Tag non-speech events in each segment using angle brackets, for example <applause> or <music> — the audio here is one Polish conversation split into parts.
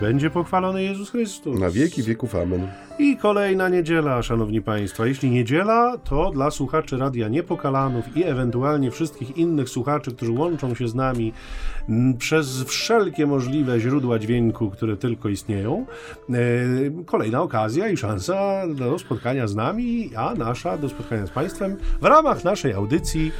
będzie pochwalony Jezus Chrystus. Na wieki wieków amen. I kolejna niedziela, szanowni państwo. Jeśli niedziela, to dla słuchaczy Radia Niepokalanów i ewentualnie wszystkich innych słuchaczy, którzy łączą się z nami przez wszelkie możliwe źródła dźwięku, które tylko istnieją, e, kolejna okazja i szansa do spotkania z nami, a nasza do spotkania z państwem w ramach naszej audycji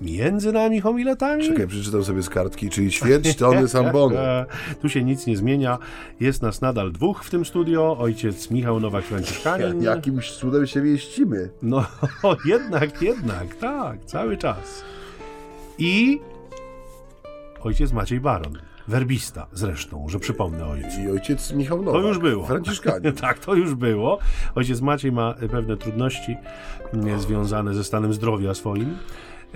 między nami homiletami. Czekaj, przeczytam sobie z kartki, czyli ćwierć tony <laughs> sambonu. <laughs> Tu się nic nie zmienia. Jest nas nadal dwóch w tym studio. Ojciec Michał Nowak-Franciszkanin. <laughs> Jakimś cudem się mieścimy. No, jednak, jednak, tak, cały czas. I ojciec Maciej Baron. Werbista zresztą, że przypomnę ojcu. I ojciec Michał Nowak. To już było. Franciszkanin. tak, to już było. Ojciec Maciej ma pewne trudności mm, związane ze stanem zdrowia swoim.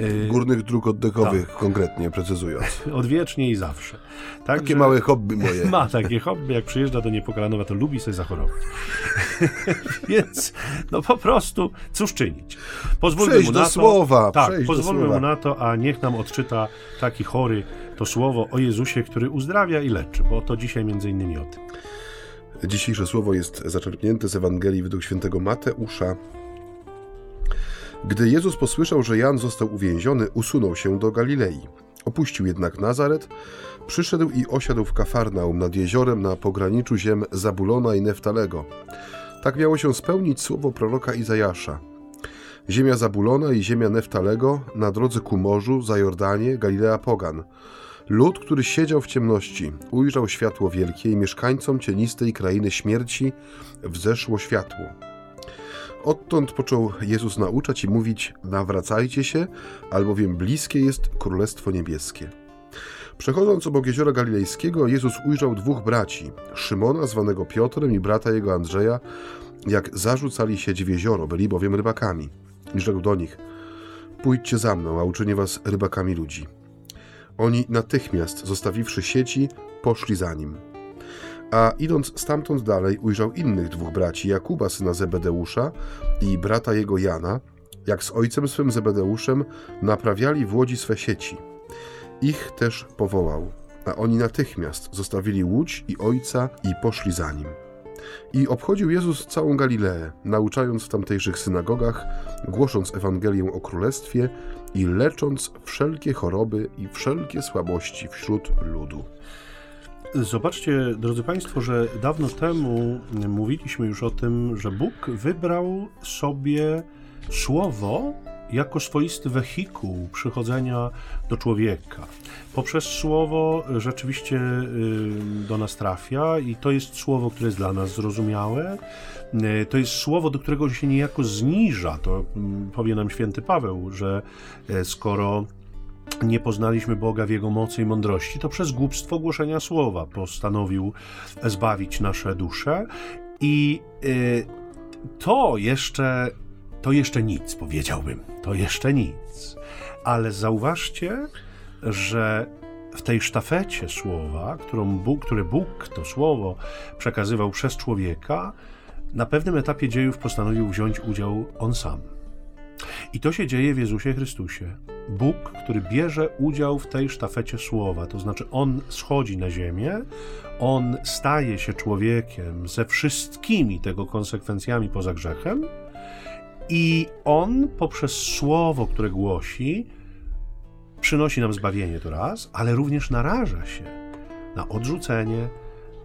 Y, Górnych dróg oddechowych, Tak. konkretnie precyzując. <laughs> Odwiecznie i zawsze. Tak, Takie małe hobby moje. <laughs> Ma takie hobby, jak przyjeżdża do Niepokalanowa, to lubi sobie zachorować. <laughs> Więc, no po prostu, cóż czynić? Pozwólmy Przejść mu na to, słowa, Tak, pozwólmy mu na to, a niech nam odczyta taki chory to słowo o Jezusie, który uzdrawia i leczy, bo to dzisiaj między innymi o tym. Dzisiejsze słowo jest zaczerpnięte z Ewangelii według świętego Mateusza. Gdy Jezus posłyszał, że Jan został uwięziony, usunął się do Galilei. Opuścił jednak Nazaret, przyszedł i osiadł w Kafarnaum nad jeziorem na pograniczu ziem Zabulona i Neftalego. Tak miało się spełnić słowo proroka Izajasza. Ziemia Zabulona i ziemia Neftalego na drodze ku morzu, za Jordanię, Galilea Pogan. Lud, który siedział w ciemności, ujrzał światło wielkie i mieszkańcom cienistej krainy śmierci wzeszło światło. Odtąd począł Jezus nauczać i mówić: Nawracajcie się, albowiem bliskie jest Królestwo Niebieskie. Przechodząc obok jeziora galilejskiego, Jezus ujrzał dwóch braci, Szymona, zwanego Piotrem, i brata jego Andrzeja, jak zarzucali sieć w jezioro, byli bowiem rybakami. I rzekł do nich: Pójdźcie za mną, a uczynię was rybakami ludzi. Oni natychmiast, zostawiwszy sieci, poszli za nim. A idąc stamtąd dalej, ujrzał innych dwóch braci, Jakuba, syna Zebedeusza i brata jego Jana, jak z ojcem swym Zebedeuszem naprawiali w łodzi swe sieci. Ich też powołał, a oni natychmiast zostawili łódź i ojca i poszli za nim. I obchodził Jezus całą Galileę, nauczając w tamtejszych synagogach, głosząc Ewangelię o Królestwie i lecząc wszelkie choroby i wszelkie słabości wśród ludu. Zobaczcie, drodzy Państwo, że dawno temu mówiliśmy już o tym, że Bóg wybrał sobie słowo jako swoisty wehikuł przychodzenia do człowieka. Poprzez słowo rzeczywiście y, do nas trafia i to jest słowo, które jest dla nas zrozumiałe. Y, To jest słowo, do którego się niejako zniża. To mm, powie nam święty Paweł, że e, skoro nie poznaliśmy Boga w Jego mocy i mądrości, to przez głupstwo głoszenia słowa postanowił zbawić nasze dusze. I y, to jeszcze, to jeszcze nic, powiedziałbym. To jeszcze nic. Ale zauważcie, że w tej sztafecie słowa, którą Bóg, które Bóg to słowo przekazywał przez człowieka, na pewnym etapie dziejów postanowił wziąć udział on sam. I to się dzieje w Jezusie Chrystusie. Bóg, który bierze udział w tej sztafecie słowa, to znaczy on schodzi na ziemię, on staje się człowiekiem ze wszystkimi tego konsekwencjami poza grzechem i on poprzez słowo, które głosi, przynosi nam zbawienie to raz, ale również naraża się na odrzucenie,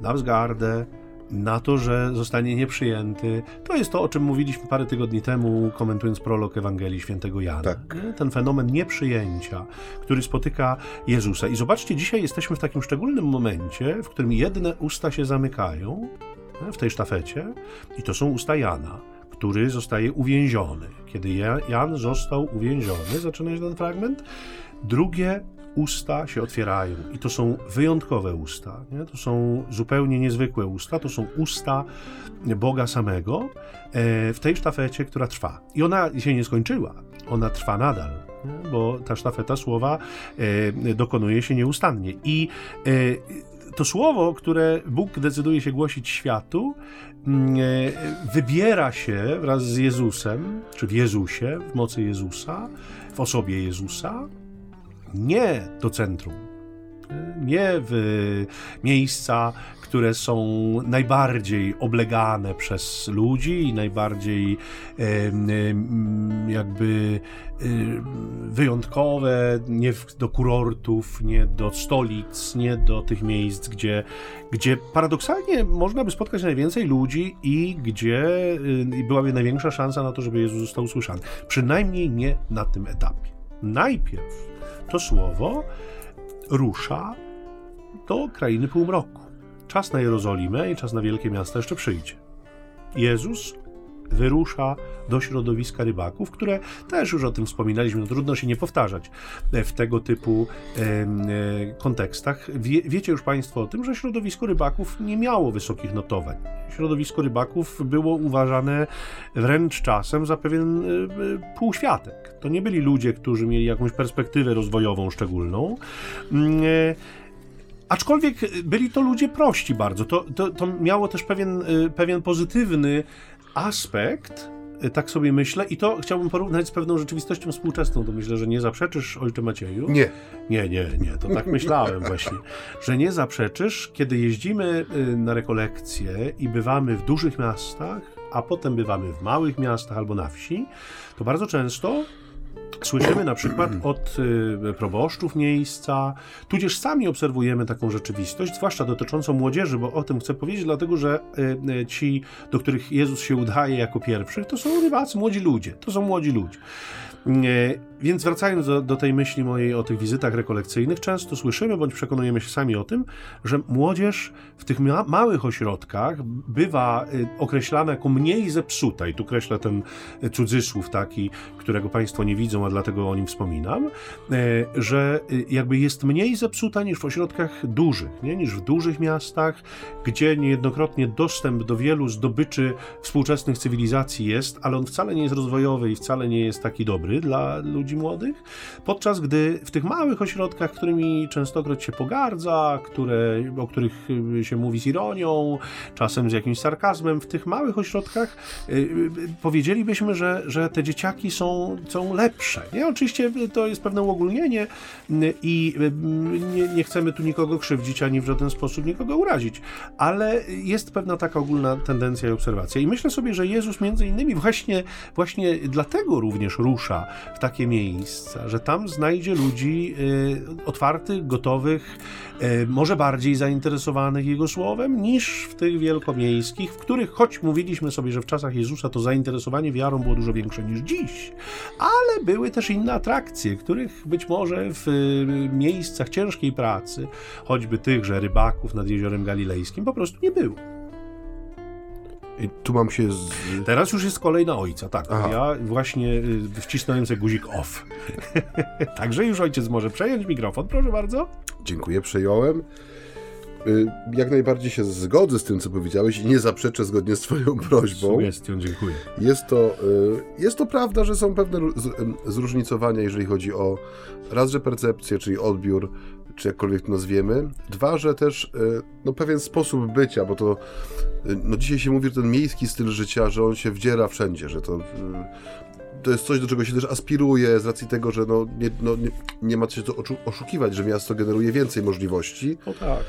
na wzgardę, na to, że zostanie nieprzyjęty. To jest to, o czym mówiliśmy parę tygodni temu, komentując prolog Ewangelii Świętego Jana. Tak. Ten fenomen nieprzyjęcia, który spotyka Jezusa. I zobaczcie, dzisiaj jesteśmy w takim szczególnym momencie, w którym jedne usta się zamykają nie? w tej sztafecie, i to są usta Jana, który zostaje uwięziony. Kiedy Ja- Jan został uwięziony, zaczyna się ten fragment, drugie usta się otwierają i to są wyjątkowe usta. Nie? To są zupełnie niezwykłe usta. To są usta Boga samego e, w tej sztafecie, która trwa. I ona się nie skończyła. Ona trwa nadal, bo ta sztafeta słowa e, dokonuje się nieustannie. I e, to słowo, które Bóg decyduje się głosić światu, mm, wybiera się wraz z Jezusem, czy w Jezusie, w mocy Jezusa, w osobie Jezusa, nie do centrum, nie w miejsca, które są najbardziej oblegane przez ludzi i najbardziej jakby wyjątkowe, nie do kurortów, nie do stolic, nie do tych miejsc, gdzie, gdzie paradoksalnie można by spotkać najwięcej ludzi i gdzie byłaby największa szansa na to, żeby Jezus został usłyszany. Przynajmniej nie na tym etapie. Najpierw to słowo rusza do krainy półmroku. Czas na Jerozolimę i czas na wielkie miasta jeszcze przyjdzie. Jezus wyrusza do środowiska rybaków, które też już o tym wspominaliśmy, no trudno się nie powtarzać w tego typu e, kontekstach. Wie, wiecie już Państwo o tym, że środowisko rybaków nie miało wysokich notowań. Środowisko rybaków było uważane wręcz czasem za pewien e, półświatek. To nie byli ludzie, którzy mieli jakąś perspektywę rozwojową szczególną. E, Aczkolwiek byli to ludzie prości bardzo. To, to, to miało też pewien, pewien pozytywny aspekt, y, tak sobie myślę, i to chciałbym porównać z pewną rzeczywistością współczesną. To myślę, że nie zaprzeczysz, ojcze Macieju. Nie. Nie, nie, nie. To tak myślałem właśnie, że nie zaprzeczysz, kiedy jeździmy y, na rekolekcje i bywamy w dużych miastach, a potem bywamy w małych miastach albo na wsi, to bardzo często Słyszymy na przykład od y, proboszczów miejsca, tudzież sami obserwujemy taką rzeczywistość, zwłaszcza dotyczącą młodzieży, bo o tym chcę powiedzieć, dlatego że y, y, ci, do których Jezus się udaje jako pierwszy, to są rybacy, młodzi ludzie. To są młodzi ludzie. Więc wracając do, do, tej myśli mojej o tych wizytach rekolekcyjnych, często słyszymy bądź przekonujemy się sami o tym, że młodzież w tych ma małych ośrodkach bywa y, określana jako mniej zepsuta, i tu kreślę ten cudzysłów taki, którego Państwo nie widzą, a dlatego o nim wspominam, że jakby jest mniej zepsuta niż w ośrodkach dużych, nie? niż w dużych miastach, gdzie niejednokrotnie dostęp do wielu zdobyczy współczesnych cywilizacji jest, ale on wcale nie jest rozwojowy i wcale nie jest taki dobry dla ludzi młodych, podczas gdy w tych małych ośrodkach, którymi częstokroć się pogardza, które, o których y, się mówi z ironią, czasem z jakimś sarkazmem, w tych małych ośrodkach y, y, powiedzielibyśmy, że, że te dzieciaki są, są lepsze. Nie? Oczywiście to jest pewne uogólnienie i nie, nie chcemy tu nikogo krzywdzić, ani w żaden sposób nikogo urazić, ale jest pewna taka ogólna tendencja i obserwacja. I myślę sobie, że Jezus między innymi właśnie, właśnie dlatego również rusza w takie miejsca, że tam znajdzie ludzi y, otwartych, gotowych, y, może bardziej zainteresowanych Jego słowem niż w tych wielkomiejskich, w których, choć mówiliśmy sobie, że w czasach Jezusa to zainteresowanie wiarą było dużo większe niż dziś, ale były też inne atrakcje, których być może w y, miejscach ciężkiej pracy, choćby tychże rybaków nad Jeziorem Galilejskim, po prostu nie było. I tu mam się. Z... Teraz już jest kolej na ojca, tak. Aha. Ja właśnie y, wcisnąłem sobie guzik off. <laughs> Także już ojciec może przejąć mikrofon, proszę bardzo. Dziękuję, przejąłem. Y, jak najbardziej się zgodzę z tym, co powiedziałeś i nie zaprzeczę zgodnie z Twoją prośbą. Sugestią, dziękuję. Jest to, y, jest to prawda, że są pewne zróżnicowania, jeżeli chodzi o raz, że percepcję, czyli odbiór czy jakkolwiek to nazwiemy. Dwa, że też e, no, pewien sposób bycia, bo to e, no, dzisiaj się mówi, że ten miejski styl życia, że on się wdziera wszędzie, że to e, to jest coś, do czego się też aspiruje z racji tego, że no, nie, no, nie, nie ma się co oszukiwać, że miasto generuje więcej możliwości no tak. e,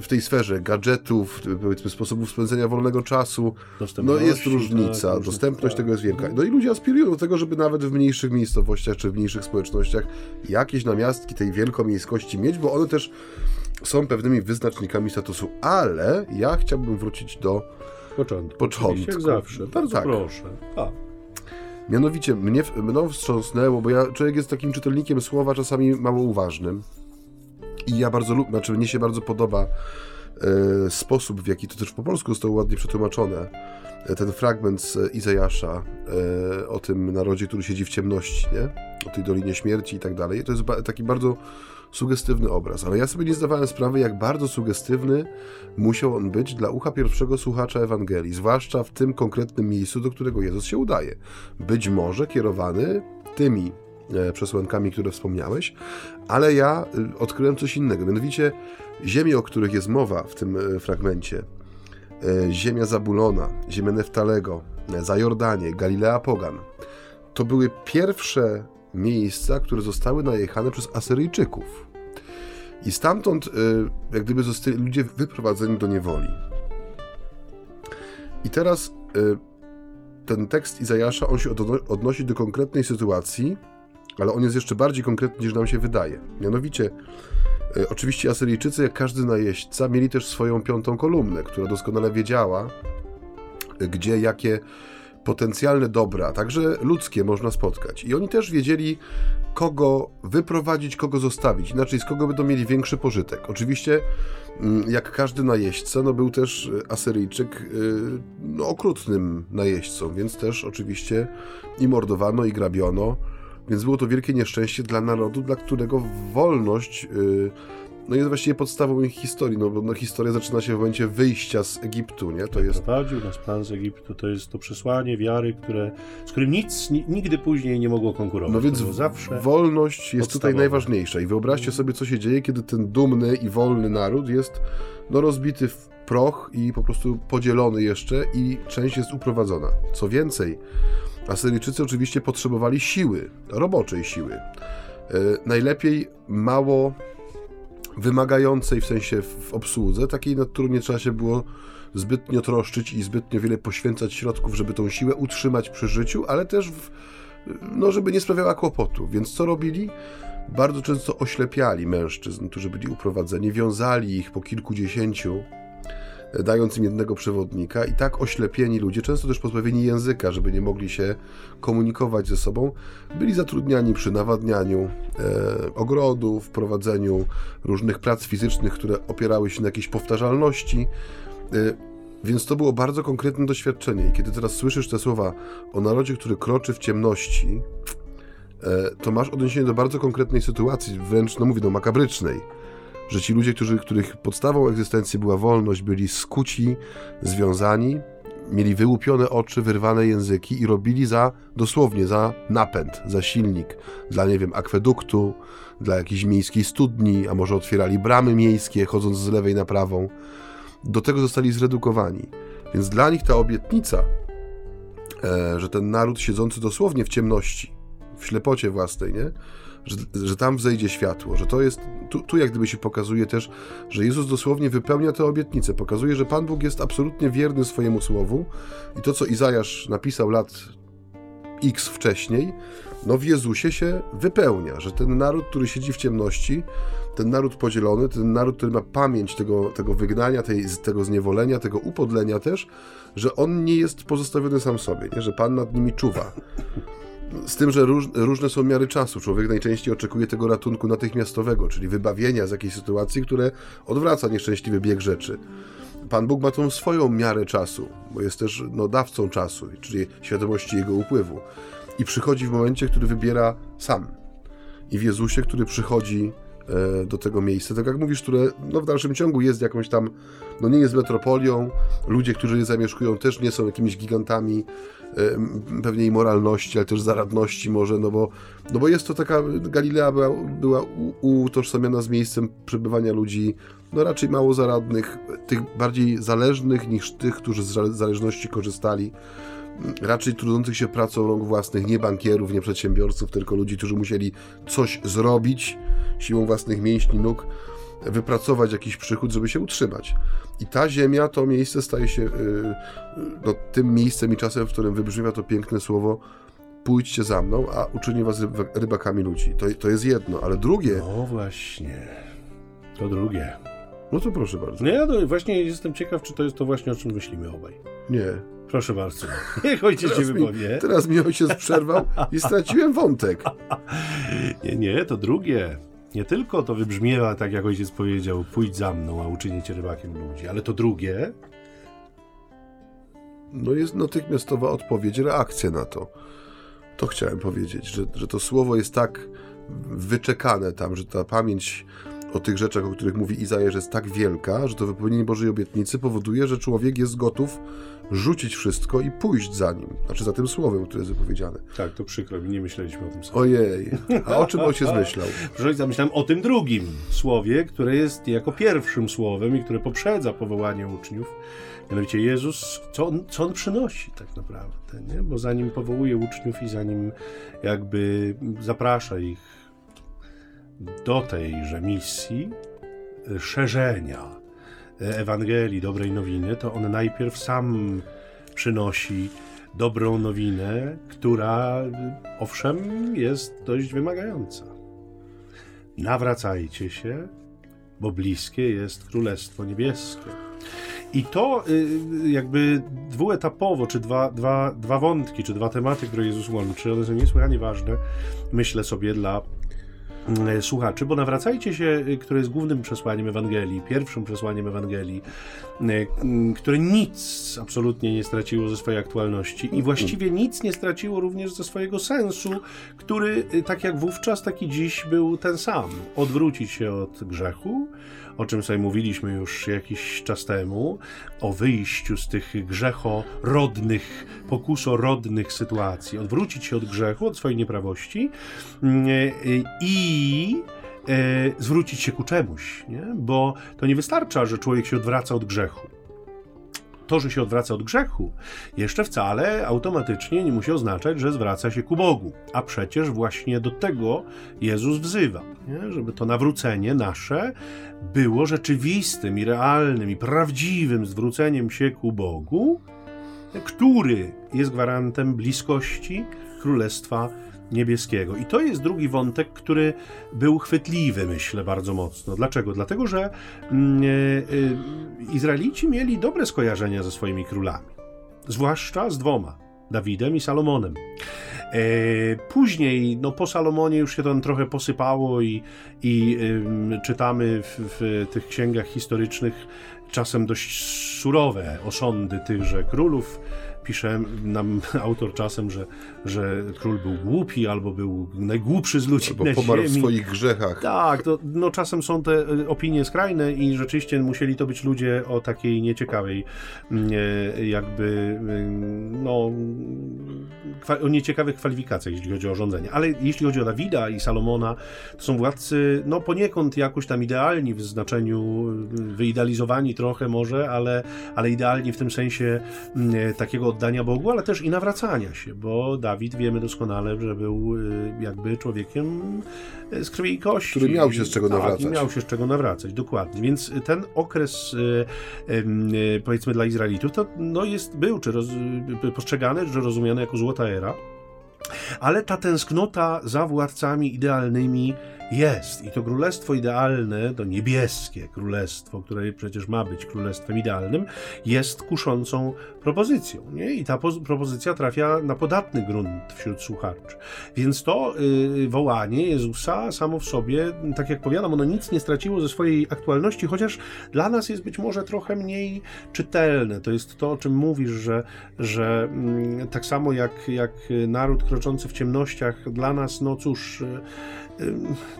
w tej sferze gadżetów, powiedzmy sposobów spędzenia wolnego czasu. No jest różnica, tak, dostępność tak. tego jest wielka. No i ludzie aspirują do tego, żeby nawet w mniejszych miejscowościach czy w mniejszych społecznościach jakieś namiastki tej wielkomiejskości mieć, bo one też są pewnymi wyznacznikami statusu. Ale ja chciałbym wrócić do początku. początku. Jak zawsze. Bardzo tak. proszę. A. Mianowicie mnie mną wstrząsnęło, bo ja, człowiek jest takim czytelnikiem słowa czasami mało uważnym i ja bardzo lubię, znaczy mnie się bardzo podoba e, sposób, w jaki to też po polsku zostało ładnie przetłumaczone. E, ten fragment z Izajasza e, o tym narodzie, który siedzi w ciemności, nie? o tej Dolinie Śmierci i tak dalej. To jest taki bardzo sugestywny obraz, ale ja sobie nie zdawałem sprawy, jak bardzo sugestywny musiał on być dla ucha pierwszego słuchacza Ewangelii, zwłaszcza w tym konkretnym miejscu, do którego Jezus się udaje. Być może kierowany tymi e, przesłankami, które wspomniałeś, ale ja e, odkryłem coś innego, mianowicie ziemie, o których jest mowa w tym e, fragmencie, ziemia Zabulona, ziemia Neftalego, Zajordanie, Galilea Pogan, to były pierwsze miejsca, które zostały najechane przez Asyryjczyków. I stamtąd y, jak gdyby zostali ludzie wyprowadzeni do niewoli. I teraz y, ten tekst Izajasza, on się odnosi do konkretnej sytuacji, ale on jest jeszcze bardziej konkretny niż nam się wydaje. Mianowicie, y, oczywiście Asyryjczycy, jak każdy najeźdźca, mieli też swoją piątą kolumnę, która doskonale wiedziała, gdzie jakie potencjalne dobra, także ludzkie, można spotkać. I oni też wiedzieli, kogo wyprowadzić, kogo zostawić. Inaczej, z kogo będą mieli większy pożytek. Oczywiście, mm, jak każdy najeźdźca, no był też Asyryjczyk y, no, okrutnym najeźdźcą, więc też oczywiście i mordowano, i grabiono. Więc było to wielkie nieszczęście dla narodu, dla którego wolność y, no jest właściwie podstawą ich historii, no bo no, historia zaczyna się w momencie wyjścia z Egiptu, nie? To jest... Prowadził nas Pan z Egiptu, to jest to przesłanie wiary, które, z którym nic nigdy później nie mogło konkurować. No więc zawsze wolność jest tutaj najważniejsza i wyobraźcie sobie, co się dzieje, kiedy ten dumny i wolny naród jest no, rozbity w proch i po prostu podzielony jeszcze i część jest uprowadzona. Co więcej, Asyryjczycy oczywiście potrzebowali siły, roboczej siły. E, najlepiej mało wymagającej w sensie w obsłudze, takiej, nad którą nie trzeba się było zbytnio troszczyć i zbytnio wiele poświęcać środków, żeby tą siłę utrzymać przy życiu, ale też, w, no, żeby nie sprawiała kłopotu. Więc co robili? Bardzo często oślepiali mężczyzn, którzy byli uprowadzeni, wiązali ich po kilkudziesięciu dając im jednego przewodnika i tak oślepieni ludzie, często też pozbawieni języka, żeby nie mogli się komunikować ze sobą, byli zatrudniani przy nawadnianiu e, ogrodów, prowadzeniu różnych prac fizycznych, które opierały się na jakiejś powtarzalności. E, więc to było bardzo konkretne doświadczenie. I kiedy teraz słyszysz te słowa o narodzie, który kroczy w ciemności, e, to masz odniesienie do bardzo konkretnej sytuacji, wręcz, no mówię, do makabrycznej że ci ludzie, którzy, których podstawą egzystencji była wolność, byli skuci, związani, mieli wyłupione oczy, wyrwane języki i robili za, dosłownie, za napęd, za silnik, dla, nie wiem, akweduktu, dla jakiejś miejskiej studni, a może otwierali bramy miejskie, chodząc z lewej na prawą. Do tego zostali zredukowani. Więc dla nich ta obietnica, e, że ten naród siedzący dosłownie w ciemności, w ślepocie własnej, nie? Że, że tam wzejdzie światło, że to jest, tu, tu jak gdyby się pokazuje też, że Jezus dosłownie wypełnia tę obietnicę, pokazuje, że Pan Bóg jest absolutnie wierny swojemu słowu i to, co Izajasz napisał lat x wcześniej, no w Jezusie się wypełnia, że ten naród, który siedzi w ciemności, ten naród podzielony, ten naród, który ma pamięć tego, tego wygnania, tej, tego zniewolenia, tego upodlenia też, że on nie jest pozostawiony sam sobie, nie? że Pan nad nimi czuwa. Z tym, że róż, różne są miary czasu. Człowiek najczęściej oczekuje tego ratunku natychmiastowego, czyli wybawienia z jakiejś sytuacji, które odwraca nieszczęśliwy bieg rzeczy. Pan Bóg ma tą swoją miarę czasu, bo jest też no, dawcą czasu, czyli świadomości jego upływu. I przychodzi w momencie, który wybiera sam. I w Jezusie, który przychodzi do tego miejsca, tak jak mówisz, które no, w dalszym ciągu jest jakąś tam, no nie jest metropolią, ludzie, którzy je zamieszkują też nie są jakimiś gigantami pewnie i moralności, ale też zaradności może, no bo, no bo jest to taka, Galilea była, była utożsamiana z miejscem przebywania ludzi, no raczej mało zaradnych, tych bardziej zależnych niż tych, którzy z zależności korzystali, raczej trudzących się pracą rąk własnych, nie bankierów, nie przedsiębiorców, tylko ludzi, którzy musieli coś zrobić siłą własnych mięśni, nóg, wypracować jakiś przychód, żeby się utrzymać. I ta ziemia, to miejsce staje się yy, no, tym miejscem i czasem, w którym wybrzmiewa to piękne słowo pójdźcie za mną, a uczynię was rybakami ludzi. To, to jest jedno, ale drugie... No właśnie, to drugie. No to proszę bardzo. No ja właśnie jestem ciekaw, czy to jest to właśnie, o czym myślimy obaj. Nie. Proszę bardzo. Niech <laughs> ojciec się wypowie. Teraz mi ojciec przerwał i straciłem wątek. <laughs> Nie, nie, to drugie nie tylko to wybrzmiewa, tak jak ojciec powiedział, pójdź za mną, a uczynię cię rybakiem ludzi, ale to drugie... No jest natychmiastowa odpowiedź, reakcja na to. To chciałem powiedzieć, że, że to słowo jest tak wyczekane tam, że ta pamięć o tych rzeczach, o których mówi Izajasz, jest tak wielka, że to wypełnienie Bożej obietnicy powoduje, że człowiek jest gotów rzucić wszystko i pójść za nim. Znaczy za tym słowem, które jest wypowiedziane. Tak, to przykro mi, nie myśleliśmy o tym samym. Ojej, a o czym ojciec myślał? Proszę <laughs> ojca, myślałem o tym drugim słowie, które jest jako pierwszym słowem i które poprzedza powołanie uczniów. Mianowicie Jezus, co on, co on przynosi tak naprawdę, nie? bo zanim powołuje uczniów i zanim jakby zaprasza ich do tejże misji, szerzenia Ewangelii, dobrej nowiny, to on najpierw sam przynosi dobrą nowinę, która owszem jest dość wymagająca. Nawracajcie się, bo bliskie jest Królestwo Niebieskie. I to y, jakby dwuetapowo, czy dwa, dwa, dwa wątki, czy dwa tematy, które Jezus łączy, one są niesłychanie ważne, myślę sobie, dla słuchaczy, bo nawracajcie się, e, które jest głównym przesłaniem Ewangelii, pierwszym przesłaniem Ewangelii, e, które nic absolutnie nie straciło ze swojej aktualności i właściwie nic nie straciło również ze swojego sensu, który tak jak wówczas, tak i dziś był ten sam. Odwrócić się od grzechu, o czym sobie mówiliśmy już jakiś czas temu, o wyjściu z tych grzechorodnych, pokusorodnych sytuacji, odwrócić się od grzechu, od swojej nieprawości mm, i e, zwrócić się ku czemuś, nie? bo to nie wystarcza, że człowiek się odwraca od grzechu to, że się odwraca od grzechu, jeszcze wcale automatycznie nie musi oznaczać, że zwraca się ku Bogu. A przecież właśnie do tego Jezus wzywa, nie? żeby to nawrócenie nasze było rzeczywistym i realnym i prawdziwym zwróceniem się ku Bogu, który jest gwarantem bliskości Królestwa niebieskiego. I to jest drugi wątek, który był chwytliwy, myślę, bardzo mocno. Dlaczego? Dlatego, że mm, e, e, Izraelici mieli dobre skojarzenia ze swoimi królami, zwłaszcza z dwoma. Dawidem i Salomonem. E, później, no po Salomonie już się to trochę posypało i, i czytamy w, w, tych księgach historycznych czasem dość surowe osądy tychże królów pisze nam <laughs> autor czasem, że, że król był głupi, albo był najgłupszy z ludzi albo na pomarł ziemi. w swoich grzechach. Tak, to, no czasem są te e, opinie skrajne i rzeczywiście musieli to być ludzie o takiej nieciekawej mm, e, jakby mm, no o nieciekawych kwalifikacjach, jeśli chodzi o rządzenie. Ale jeśli chodzi o Dawida i Salomona, to są władcy, no poniekąd jakoś tam idealni w znaczeniu, wyidealizowani trochę może, ale, ale idealni w tym sensie mm, e, takiego oddania Bogu, ale też i nawracania się, bo Dawid wiemy doskonale, że był y, jakby człowiekiem y, z krwi i kości. Który miał się z czego tak, nawracać. miał się z czego nawracać, dokładnie. Więc ten okres y, powiedzmy dla Izraelitów to no jest, był czy roz, postrzegany, że rozumiany jako złota ale ta tęsknota za władcami idealnymi jest. I to królestwo idealne, to niebieskie królestwo, które przecież ma być królestwem idealnym, jest kuszącą propozycją. Nie? I ta propozycja trafia na podatny grunt wśród słuchaczy. Więc to yy, wołanie Jezusa samo w sobie, tak jak powiadam, ono nic nie straciło ze swojej aktualności, chociaż dla nas jest być może trochę mniej czytelne. To jest to, o czym mówisz, że, że yy, tak samo jak, jak naród kroczący w ciemnościach, dla nas, no cóż, yy,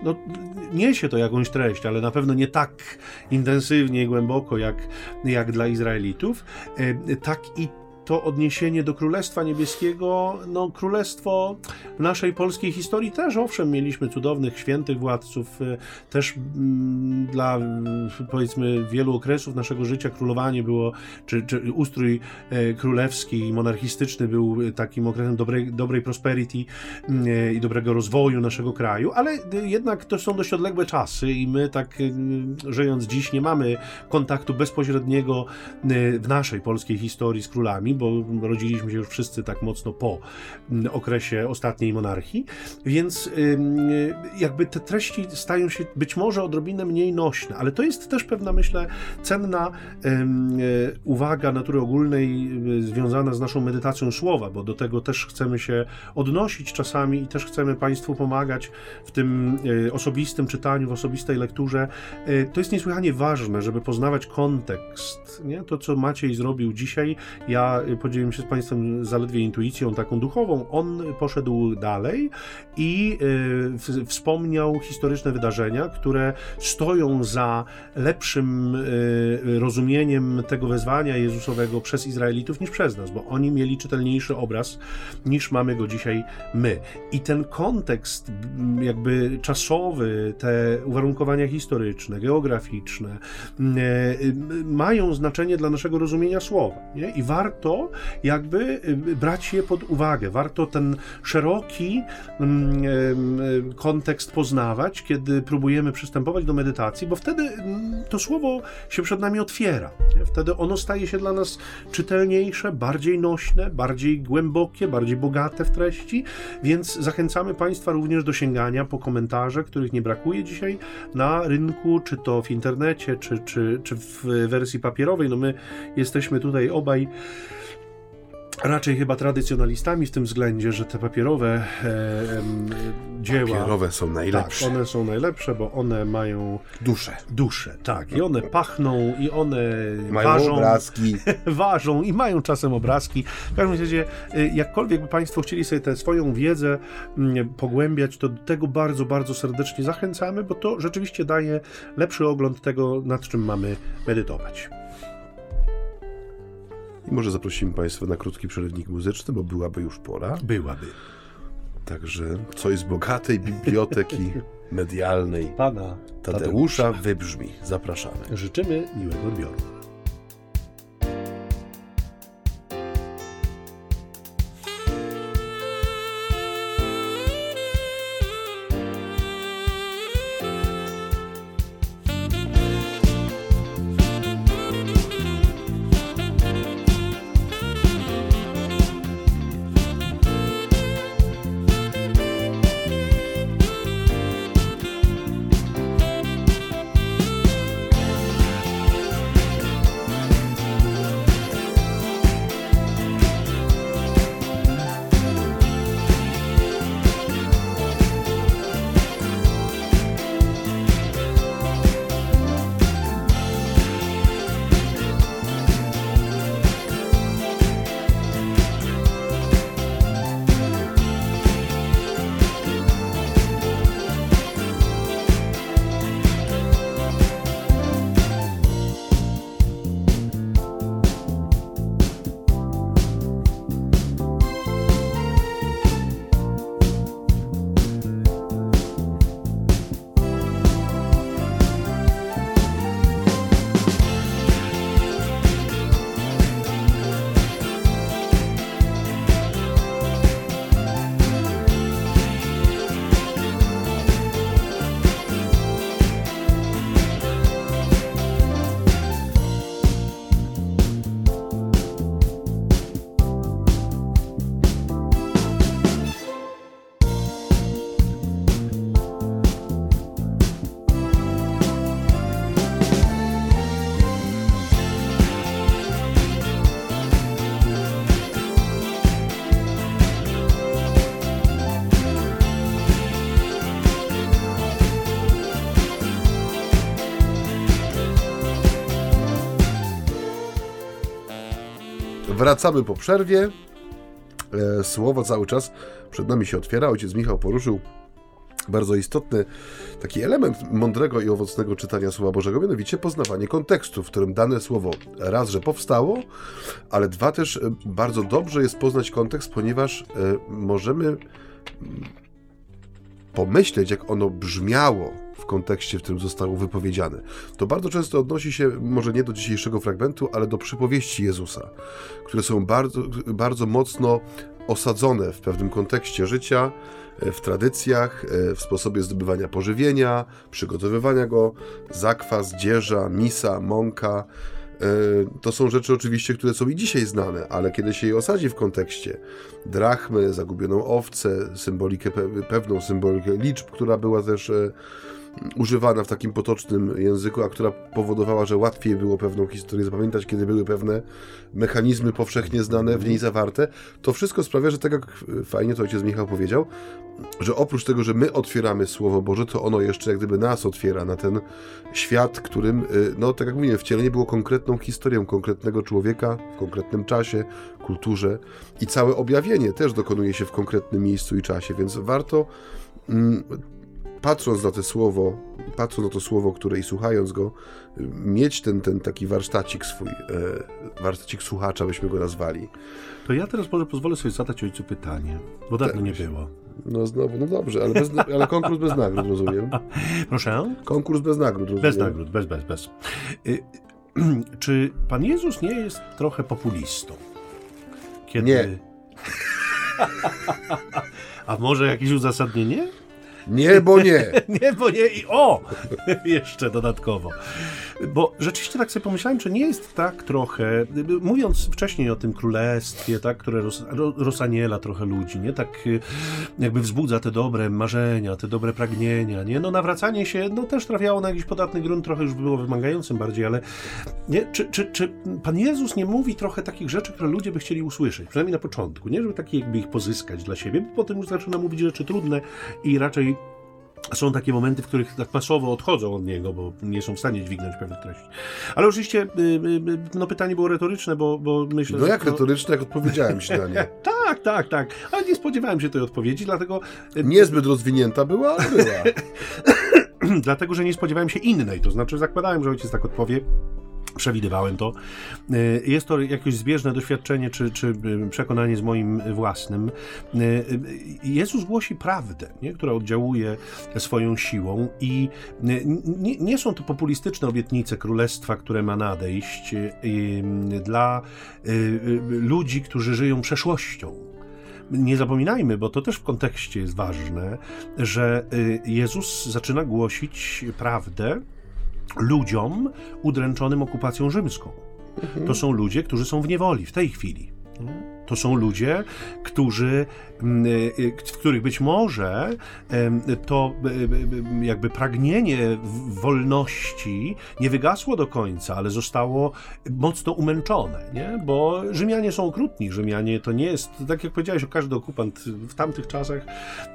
no, niesie to jakąś treść, ale na pewno nie tak intensywnie i głęboko jak, jak dla Izraelitów, e, tak i to odniesienie do Królestwa Niebieskiego, no Królestwo w naszej polskiej historii też, owszem, mieliśmy cudownych, świętych władców, e, też mm, dla powiedzmy wielu okresów naszego życia królowanie było, czy, czy ustrój e, królewski i monarchistyczny był takim okresem dobrej, dobrej prosperity mm, e, i dobrego rozwoju naszego kraju, ale jednak to są dość odległe czasy i my tak żyjąc dziś nie mamy kontaktu bezpośredniego w naszej polskiej historii z królami, bo rodziliśmy się już wszyscy tak mocno po mm, okresie ostatniej monarchii, więc jakby te treści stają się być może odrobinę mniej nośne, ale to jest też pewna, myślę, cenna e, uwaga natury ogólnej e, związana z naszą medytacją słowa, bo do tego też chcemy się odnosić czasami i też chcemy Państwu pomagać w tym e, osobistym czytaniu, w osobistej lekturze. To jest niesłychanie ważne, żeby poznawać kontekst. Nie? To, co Maciej zrobił dzisiaj, ja podzieliłem się z Państwem zaledwie intuicją taką duchową. On poszedł dalej i y, wspomniał historyczne wydarzenia, które stoją za lepszym y, rozumieniem tego wezwania Jezusowego przez Izraelitów niż przez nas, bo oni mieli czytelniejszy obraz niż mamy go dzisiaj my. I ten kontekst jakby czasowy, te uwarunkowania historyczne, geograficzne y, mają znaczenie dla naszego rozumienia słowa. Nie? I warto warto jakby brać je pod uwagę. Warto ten szeroki kontekst poznawać, kiedy próbujemy przystępować do medytacji, bo wtedy to słowo się przed nami otwiera. Wtedy ono staje się dla nas czytelniejsze, bardziej nośne, bardziej głębokie, bardziej bogate w treści, więc zachęcamy Państwa również do sięgania po komentarze, których nie brakuje dzisiaj na rynku, czy to w internecie, czy, czy, czy w wersji papierowej. No my jesteśmy tutaj obaj raczej chyba tradycjonalistami w tym względzie, że te papierowe e, dzieła. Papierowe są najlepsze. Tak, one są najlepsze, bo one mają duszę. Duszę, tak. I one pachną, i one mają ważą. obrazki. <laughs> ważą i mają czasem obrazki. W każdym razie, e, jakkolwiek by Państwo chcieli sobie tę swoją wiedzę mm, pogłębiać, to do tego bardzo, bardzo serdecznie zachęcamy, bo to rzeczywiście daje lepszy ogląd tego, nad czym mamy medytować. I może zaprosimy Państwa na krótki przerywnik muzyczny, bo byłaby już pora. Byłaby. Także coś z bogatej biblioteki medialnej Pana Tadeusza wybrzmi. Zapraszamy. Życzymy miłego odbioru. Wracamy po przerwie. E, słowo cały czas przed nami się otwiera. Ojciec Michał poruszył bardzo istotny taki element mądrego i owocnego czytania Słowa Bożego, mianowicie poznawanie kontekstu, w którym dane słowo raz, że powstało, ale dwa też e, bardzo dobrze jest poznać kontekst, ponieważ e, możemy pomyśleć, jak ono brzmiało w kontekście, w którym zostało wypowiedziane. To bardzo często odnosi się, może nie do dzisiejszego fragmentu, ale do przypowieści Jezusa, które są bardzo, bardzo mocno osadzone w pewnym kontekście życia, w tradycjach, w sposobie zdobywania pożywienia, przygotowywania go, zakwas, dzieża, misa, mąka, to są rzeczy oczywiście, które są i dzisiaj znane, ale kiedy się je osadzi w kontekście drachmy, zagubioną owcę, symbolikę, pewną symbolikę liczb, która była też e, używana w takim potocznym języku, a która powodowała, że łatwiej było pewną historię zapamiętać, kiedy były pewne mechanizmy powszechnie znane w niej zawarte, to wszystko sprawia, że tak jak fajnie to ojciec Michał powiedział, że oprócz tego, że my otwieramy Słowo Boże, to ono jeszcze jak gdyby nas otwiera na ten świat, którym, y, no tak jak mówiłem, wcielenie było konkretną historią konkretnego człowieka w konkretnym czasie, kulturze i całe objawienie też dokonuje się w konkretnym miejscu i czasie, więc warto mm, patrząc na to słowo, patrząc na to słowo, które i słuchając go, mieć ten, ten taki warsztacik swój, e, warsztacik słuchacza, byśmy go nazwali. To ja teraz może pozwolę sobie zadać ojcu pytanie, bo dawno tak. nie było. No znowu, no dobrze, ale, bez, ale konkurs bez nagród, rozumiem. <laughs> Proszę? Konkurs bez nagród, rozumiem. Bez nagród, bez, bez, bez. Y, <clears throat> czy Pan Jezus nie jest trochę populistą? Kiedy... Nie. <laughs> A może jakieś uzasadnienie? Nie, bo nie. <laughs> nie, bo nie i o! <laughs> Jeszcze dodatkowo. Bo rzeczywiście tak sobie pomyślałem, czy nie jest tak trochę, mówiąc wcześniej o tym królestwie, tak, które roz, rozaniela trochę ludzi, nie? Tak y, jakby wzbudza te dobre marzenia, te dobre pragnienia, nie? No nawracanie się, no też trafiało na jakiś podatny grunt, trochę już było wymagającym bardziej, ale nie? Czy, czy, czy Pan Jezus nie mówi trochę takich rzeczy, które ludzie by chcieli usłyszeć, przynajmniej na początku, nie? Żeby takie jakby ich pozyskać dla siebie, bo potem już zaczyna mówić rzeczy trudne i raczej są takie momenty, w których tak masowo odchodzą od niego, bo nie są w stanie dźwignąć pewnych treści. Ale oczywiście y, y, y, no, pytanie było retoryczne, bo, bo myślę, No jak retoryczne, jak odpowiedziałem się na nie. tak, tak, tak. Ale nie spodziewałem się tej odpowiedzi, dlatego... Niezbyt rozwinięta była, ale była. <coughs> dlatego, że nie spodziewałem się innej. To znaczy zakładałem, że ojciec tak odpowie. Przewidywałem to. Y, jest to jakieś zbieżne doświadczenie czy, czy y, przekonanie z moim własnym. Y, Jezus głosi prawdę, nie? która oddziałuje swoją siłą i nie, nie są to populistyczne obietnice królestwa, które ma nadejść dla ludzi, którzy żyją przeszłością nie zapominajmy, bo to też w kontekście jest ważne, że Jezus zaczyna głosić prawdę, ludziom udręczonym okupacją rzymską. To są ludzie, którzy są w niewoli w tej chwili. To są ludzie, którzy, mm, y, y, w których być może to y, jakby pragnienie wolności nie wygasło do końca, ale zostało mocno umęczone, nie? bo Rzymianie są okrutni. Rzymianie to nie jest, tak jak powiedziałeś, każdy okupant w tamtych czasach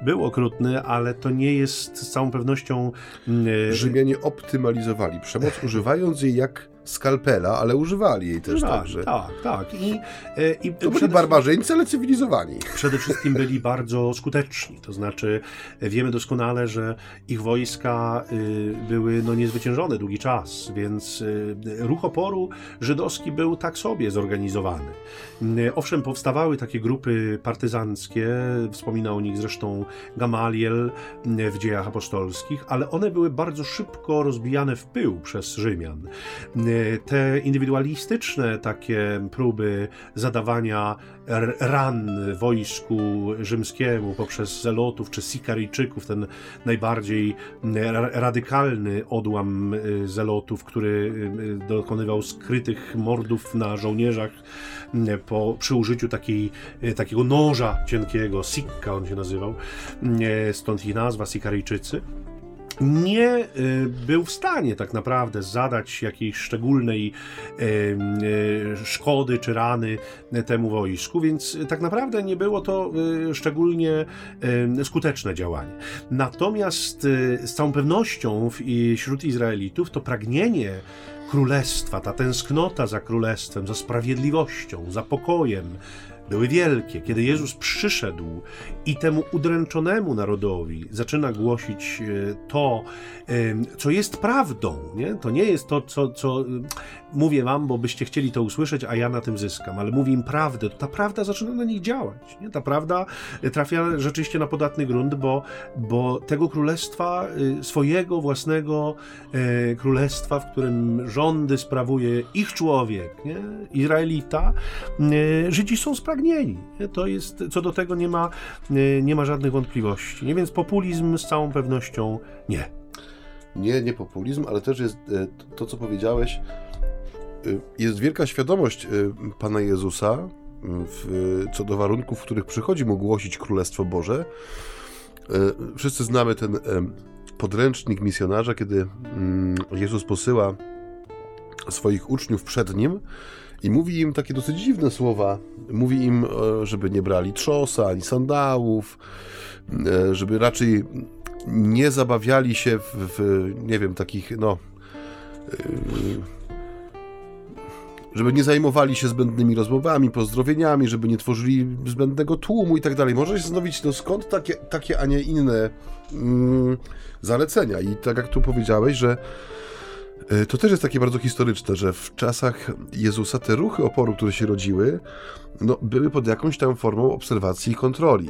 był okrutny, ale to nie jest z całą pewnością. Mm, Rzymianie optymalizowali przemoc, używając jej jak skalpela, ale używali jej też używali, także. Tak, tak. I, e, i to byli barbarzyńcy, ale cywilizowani. Przede wszystkim byli bardzo skuteczni, to znaczy wiemy doskonale, że ich wojska y, były no, niezwyciężone długi czas, więc y, ruch oporu żydowski był tak sobie zorganizowany. Y, owszem, powstawały takie grupy partyzanckie, wspominał o nich zresztą Gamaliel w dziejach apostolskich, ale one były bardzo szybko rozbijane w pył przez Rzymian te indywidualistyczne takie próby zadawania ran wojsku rzymskiemu poprzez zelotów czy sikaryjczyków, ten najbardziej radykalny odłam y, zelotów, który y, dokonywał skrytych mordów na żołnierzach po, przy użyciu takiej, y, takiego noża cienkiego, sikka on się nazywał, stąd ich nazwa, sikaryjczycy nie y, był w stanie tak naprawdę zadać jakiejś szczególnej y, y, szkody czy rany temu wojsku, więc tak naprawdę nie było to szczególnie skuteczne działanie. Natomiast z całą pewnością wśród Izraelitów to pragnienie królestwa, ta tęsknota za królestwem, za sprawiedliwością, za pokojem, były wielkie. Kiedy Jezus przyszedł i temu udręczonemu narodowi zaczyna głosić e, to, co jest prawdą, nie? to nie jest to, co, co mówię wam, bo byście chcieli to usłyszeć, a ja na tym zyskam, ale mówię im prawdę, to ta prawda zaczyna na nich działać. Nie? Ta prawda trafia rzeczywiście na podatny grunt, bo, bo tego królestwa, y, swojego własnego e, królestwa, w którym rządy sprawuje ich człowiek, nie? Izraelita, e, Żydzi są spragnieni. Nie? To jest, co do tego nie ma, e, nie ma żadnych wątpliwości. Nie? Więc populizm z całą pewnością nie. Nie, nie populizm, ale też jest to, co powiedziałeś, Y, jest wielka świadomość y, Pana Jezusa y, w, co do warunków, w których przychodzi mu głosić Królestwo Boże. Wszyscy znamy ten podręcznik misjonarza, kiedy mm, Jezus posyła swoich uczniów przed nim i mówi im takie dosyć dziwne słowa. Mówi im, żeby nie brali trzosa ani sandałów, żeby raczej nie zabawiali się w, w nie wiem, takich, no żeby nie zajmowali się zbędnymi rozmowami, pozdrowieniami, żeby nie tworzyli zbędnego tłumu i tak dalej. Można się zastanowić, no skąd takie, takie a nie inne mm, zalecenia. I tak jak tu powiedziałeś, że to też jest takie bardzo historyczne, że w czasach Jezusa te ruchy oporu, które się rodziły, no, były pod jakąś tam formą obserwacji i kontroli.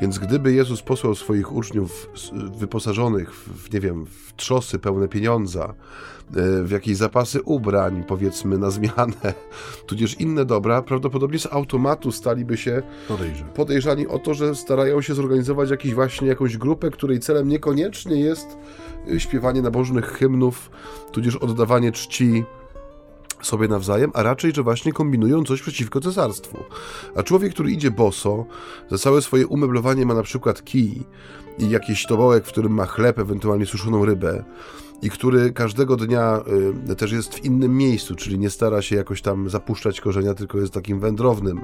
Więc gdyby Jezus posłał swoich uczniów wyposażonych w, nie wiem, w trzosy pełne pieniądza, w jakieś zapasy ubrań, powiedzmy, na zmianę, <laughs> tudzież inne dobra, prawdopodobnie z automatu staliby się podejrzani. o to, że starają się zorganizować jakiś właśnie jakąś grupę, której celem niekoniecznie jest y, śpiewanie nabożnych hymnów, tudzież oddawanie czci sobie nawzajem, a raczej, że właśnie kombinują coś przeciwko cesarstwu. A człowiek, który idzie boso, za całe swoje umeblowanie ma na przykład kij i jakiś tobołek, w którym ma chleb, ewentualnie suszoną rybę, i który każdego dnia y, też jest w innym miejscu, czyli nie stara się jakoś tam zapuszczać korzenia, tylko jest takim wędrownym,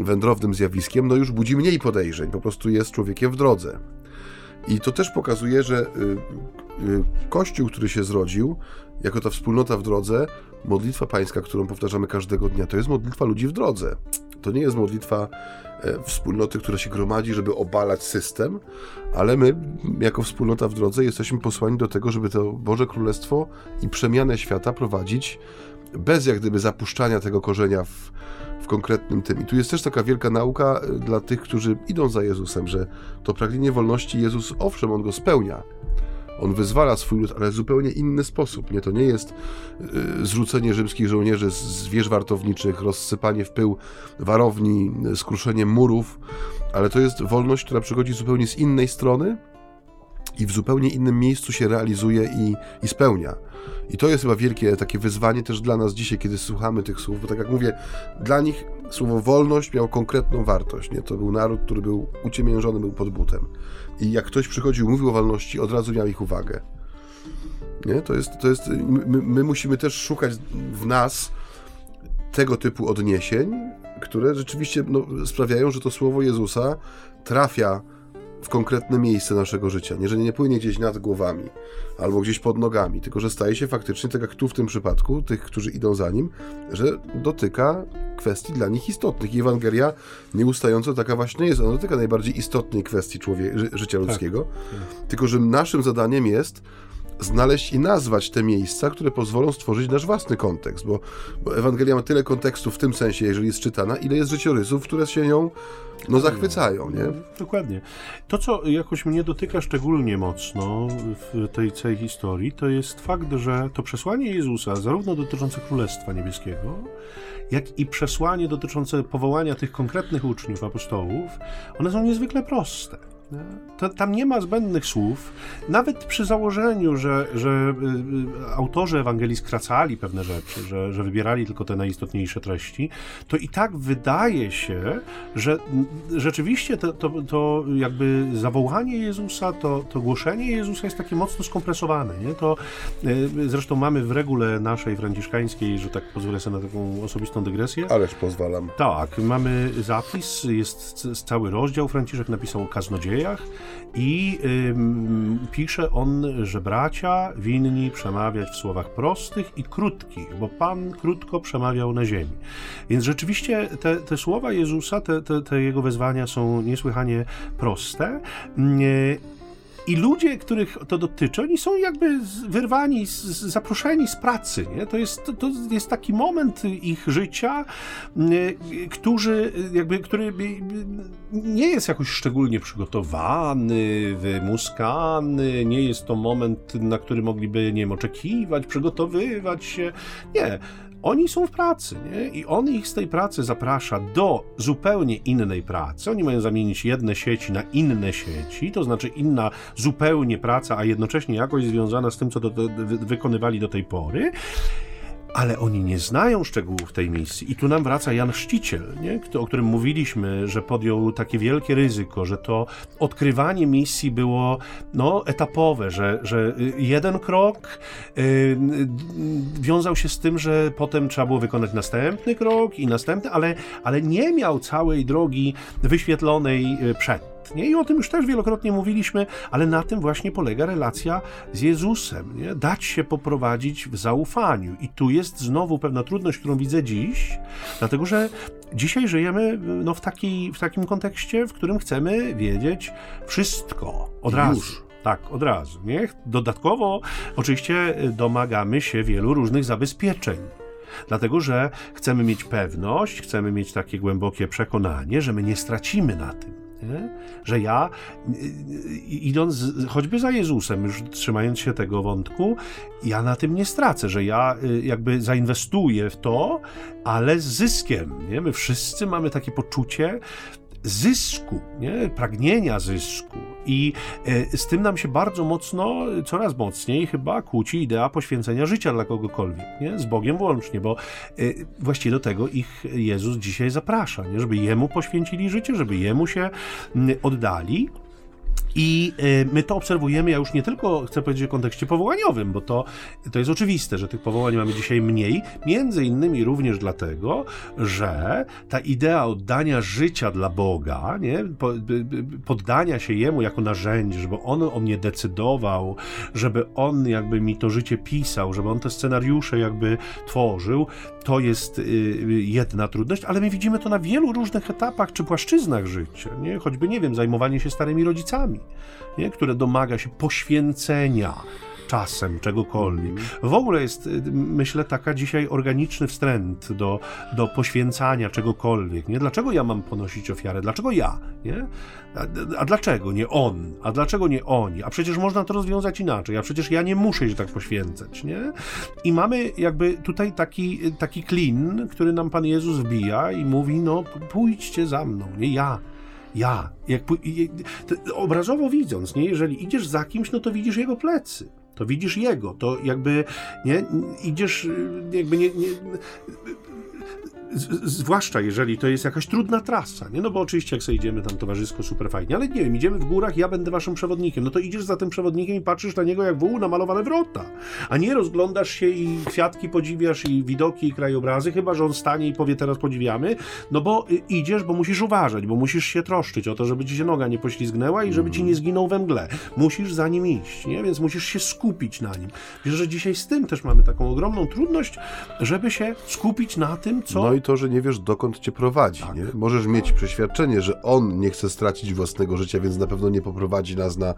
y, wędrownym zjawiskiem, no już budzi mniej podejrzeń, po prostu jest człowiekiem w drodze. I to też pokazuje, że y, y, Kościół, który się zrodził, jako ta wspólnota w drodze, modlitwa pańska, którą powtarzamy każdego dnia, to jest modlitwa ludzi w drodze. To nie jest modlitwa e, wspólnoty, która się gromadzi, żeby obalać system, ale my, jako wspólnota w drodze, jesteśmy posłani do tego, żeby to Boże Królestwo i przemianę świata prowadzić bez jak gdyby zapuszczania tego korzenia w, w konkretnym tym. I tu jest też taka wielka nauka e, dla tych, którzy idą za Jezusem, że to pragnienie wolności Jezus, owszem, on go spełnia, on wyzwala swój lud, ale w zupełnie inny sposób. Nie, to nie jest y, zrzucenie rzymskich żołnierzy z wież wartowniczych, rozsypanie w pył warowni, skruszenie murów, ale to jest wolność, która przychodzi zupełnie z innej strony i w zupełnie innym miejscu się realizuje i, i spełnia. I to jest chyba wielkie takie wyzwanie też dla nas dzisiaj, kiedy słuchamy tych słów, bo tak jak mówię, dla nich słowo wolność miało konkretną wartość. Nie? To był naród, który był uciemiężony, był pod butem. I jak ktoś przychodził, mówił o wolności, od razu miał ich uwagę. Nie? To jest, to jest, my, my musimy też szukać w nas tego typu odniesień, które rzeczywiście no, sprawiają, że to słowo Jezusa trafia w konkretne miejsce naszego życia. Nie, że nie płynie gdzieś nad głowami albo gdzieś pod nogami, tylko że staje się faktycznie, tak jak tu w tym przypadku, tych, którzy idą za nim, że dotyka kwestii dla nich istotnych. I Ewangelia nieustająco taka właśnie jest. Ona dotyka najbardziej istotnej kwestii człowieka, życia tak. ludzkiego. Tak. Tylko, że naszym zadaniem jest znaleźć i nazwać te miejsca, które pozwolą stworzyć nasz własny kontekst, bo, bo Ewangelia ma tyle kontekstu w tym sensie, jeżeli jest czytana, ile jest życiorysów, które się nią no, zachwycają, nie? Dokładnie. To, co jakoś mnie dotyka szczególnie mocno w tej całej historii, to jest fakt, że to przesłanie Jezusa, zarówno dotyczące Królestwa Niebieskiego, jak i przesłanie dotyczące powołania tych konkretnych uczniów, apostołów, one są niezwykle proste. To, tam nie ma zbędnych słów. Nawet przy założeniu, że, że y, y, autorzy Ewangelii skracali pewne rzeczy, że, że wybierali tylko te najistotniejsze treści, to i tak wydaje się, że rzeczywiście to, to, to jakby zawołanie Jezusa, to, to głoszenie Jezusa jest takie mocno skompresowane. Nie? To, y, zresztą mamy w regule naszej franciszkańskiej, że tak pozwolę sobie na taką osobistą dygresję. Ależ pozwalam. Tak, mamy zapis, jest cały rozdział, Franciszek napisał o kaznodzieje, dziejach i ym, pisze on, że bracia winni przemawiać w słowach prostych i krótkich, bo Pan krótko przemawiał na ziemi. Więc rzeczywiście te, te słowa Jezusa, te, te, te jego wezwania są niesłychanie proste. Yy, i ludzie, których to dotyczy, oni są jakby wyrwani, zaproszeni z pracy. Nie? To, jest, to, to jest taki moment ich życia, którzy, jakby, który nie jest jakoś szczególnie przygotowany, wymuskany, nie jest to moment, na który mogliby, nie wiem, oczekiwać, przygotowywać się. Nie. Oni są w pracy, nie? I on ich z tej pracy zaprasza do zupełnie innej pracy. Oni mają zamienić jedne sieci na inne sieci, to znaczy inna zupełnie praca, a jednocześnie jakoś związana z tym, co do, do, wykonywali do tej pory ale oni nie znają szczegółów tej misji. I tu nam wraca Jan Chrzciciel, nie? o którym mówiliśmy, że podjął takie wielkie ryzyko, że to odkrywanie misji było no, etapowe, że, że jeden krok yy, wiązał się z tym, że potem trzeba było wykonać następny krok i następny, ale, ale nie miał całej drogi wyświetlonej y, przed I o tym już też wielokrotnie mówiliśmy, ale na tym właśnie polega relacja z Jezusem. Nie? Dać się poprowadzić w zaufaniu. I tu jest znowu pewna trudność, którą widzę dziś, dlatego że dzisiaj żyjemy no, w, taki, w takim kontekście, w którym chcemy wiedzieć wszystko od razu. Już. Tak, od razu. Nie? Dodatkowo oczywiście domagamy się wielu różnych zabezpieczeń. Dlatego, że chcemy mieć pewność, chcemy mieć takie głębokie przekonanie, że my nie stracimy na tym Nie? Że ja, idąc choćby za Jezusem, już trzymając się tego wątku, ja na tym nie stracę, że ja y, jakby zainwestuję w to, ale z zyskiem. Nie? My wszyscy mamy takie poczucie, zysku, nie? pragnienia zysku. I e, z tym nam się bardzo mocno, coraz mocniej chyba kłóci idea poświęcenia życia dla kogokolwiek, nie? z Bogiem włącznie, bo e, właściwie do tego ich Jezus dzisiaj zaprasza, nie? żeby Jemu poświęcili życie, żeby Jemu się oddali. I e, my to obserwujemy, ja już nie tylko chcę powiedzieć w kontekście powołaniowym, bo to, to jest oczywiste, że tych powołań mamy dzisiaj mniej, między innymi również dlatego, że ta idea oddania życia dla Boga, nie? poddania się Jemu jako narzędzie, żeby On o mnie decydował, żeby On jakby mi to życie pisał, żeby On te scenariusze jakby tworzył, to jest y, jedna trudność, ale my widzimy to na wielu różnych etapach czy płaszczyznach życia, nie? choćby, nie wiem, zajmowanie się starymi rodzicami, nie? które domaga się poświęcenia czasem czegokolwiek. W ogóle jest, y, myślę, taka dzisiaj organiczny wstręt do, do poświęcania czegokolwiek. Nie? Dlaczego ja mam ponosić ofiarę? Dlaczego ja? Nie? A, a, dlaczego nie on? A dlaczego nie oni? A przecież można to rozwiązać inaczej. A przecież ja nie muszę się tak poświęcać. Nie? I mamy jakby tutaj taki, taki klin, który nam Pan Jezus wbija i mówi, no pójdźcie za mną, nie ja ja. Jak, obrazowo widząc, nie? jeżeli idziesz za kimś, no to widzisz jego plecy to widzisz jego, to jakby nie, idziesz, jakby nie, nie zwłaszcza jeżeli to jest jakaś trudna trasa, nie? No bo oczywiście jak sobie idziemy tam towarzysko, super fajnie, ale nie wiem, idziemy w górach, ja będę waszym przewodnikiem, no to idziesz za tym przewodnikiem i patrzysz na niego jak wół na malowane wrota, a nie rozglądasz się i kwiatki podziwiasz i widoki i krajobrazy, chyba, że on stanie i powie teraz podziwiamy, no bo y, idziesz, bo musisz uważać, bo musisz się troszczyć o to, żeby ci się noga nie poślizgnęła i żeby ci nie zginął we mgle. Musisz za nim iść, nie? Więc musisz się skupić na nim. Wiesz, że dzisiaj z tym też mamy taką ogromną trudność, żeby się skupić na tym, co... No i to, że nie wiesz dokąd cię prowadzi. Tak. Nie? Możesz mieć przeświadczenie, że on nie chce stracić własnego życia, więc na pewno nie poprowadzi nas na,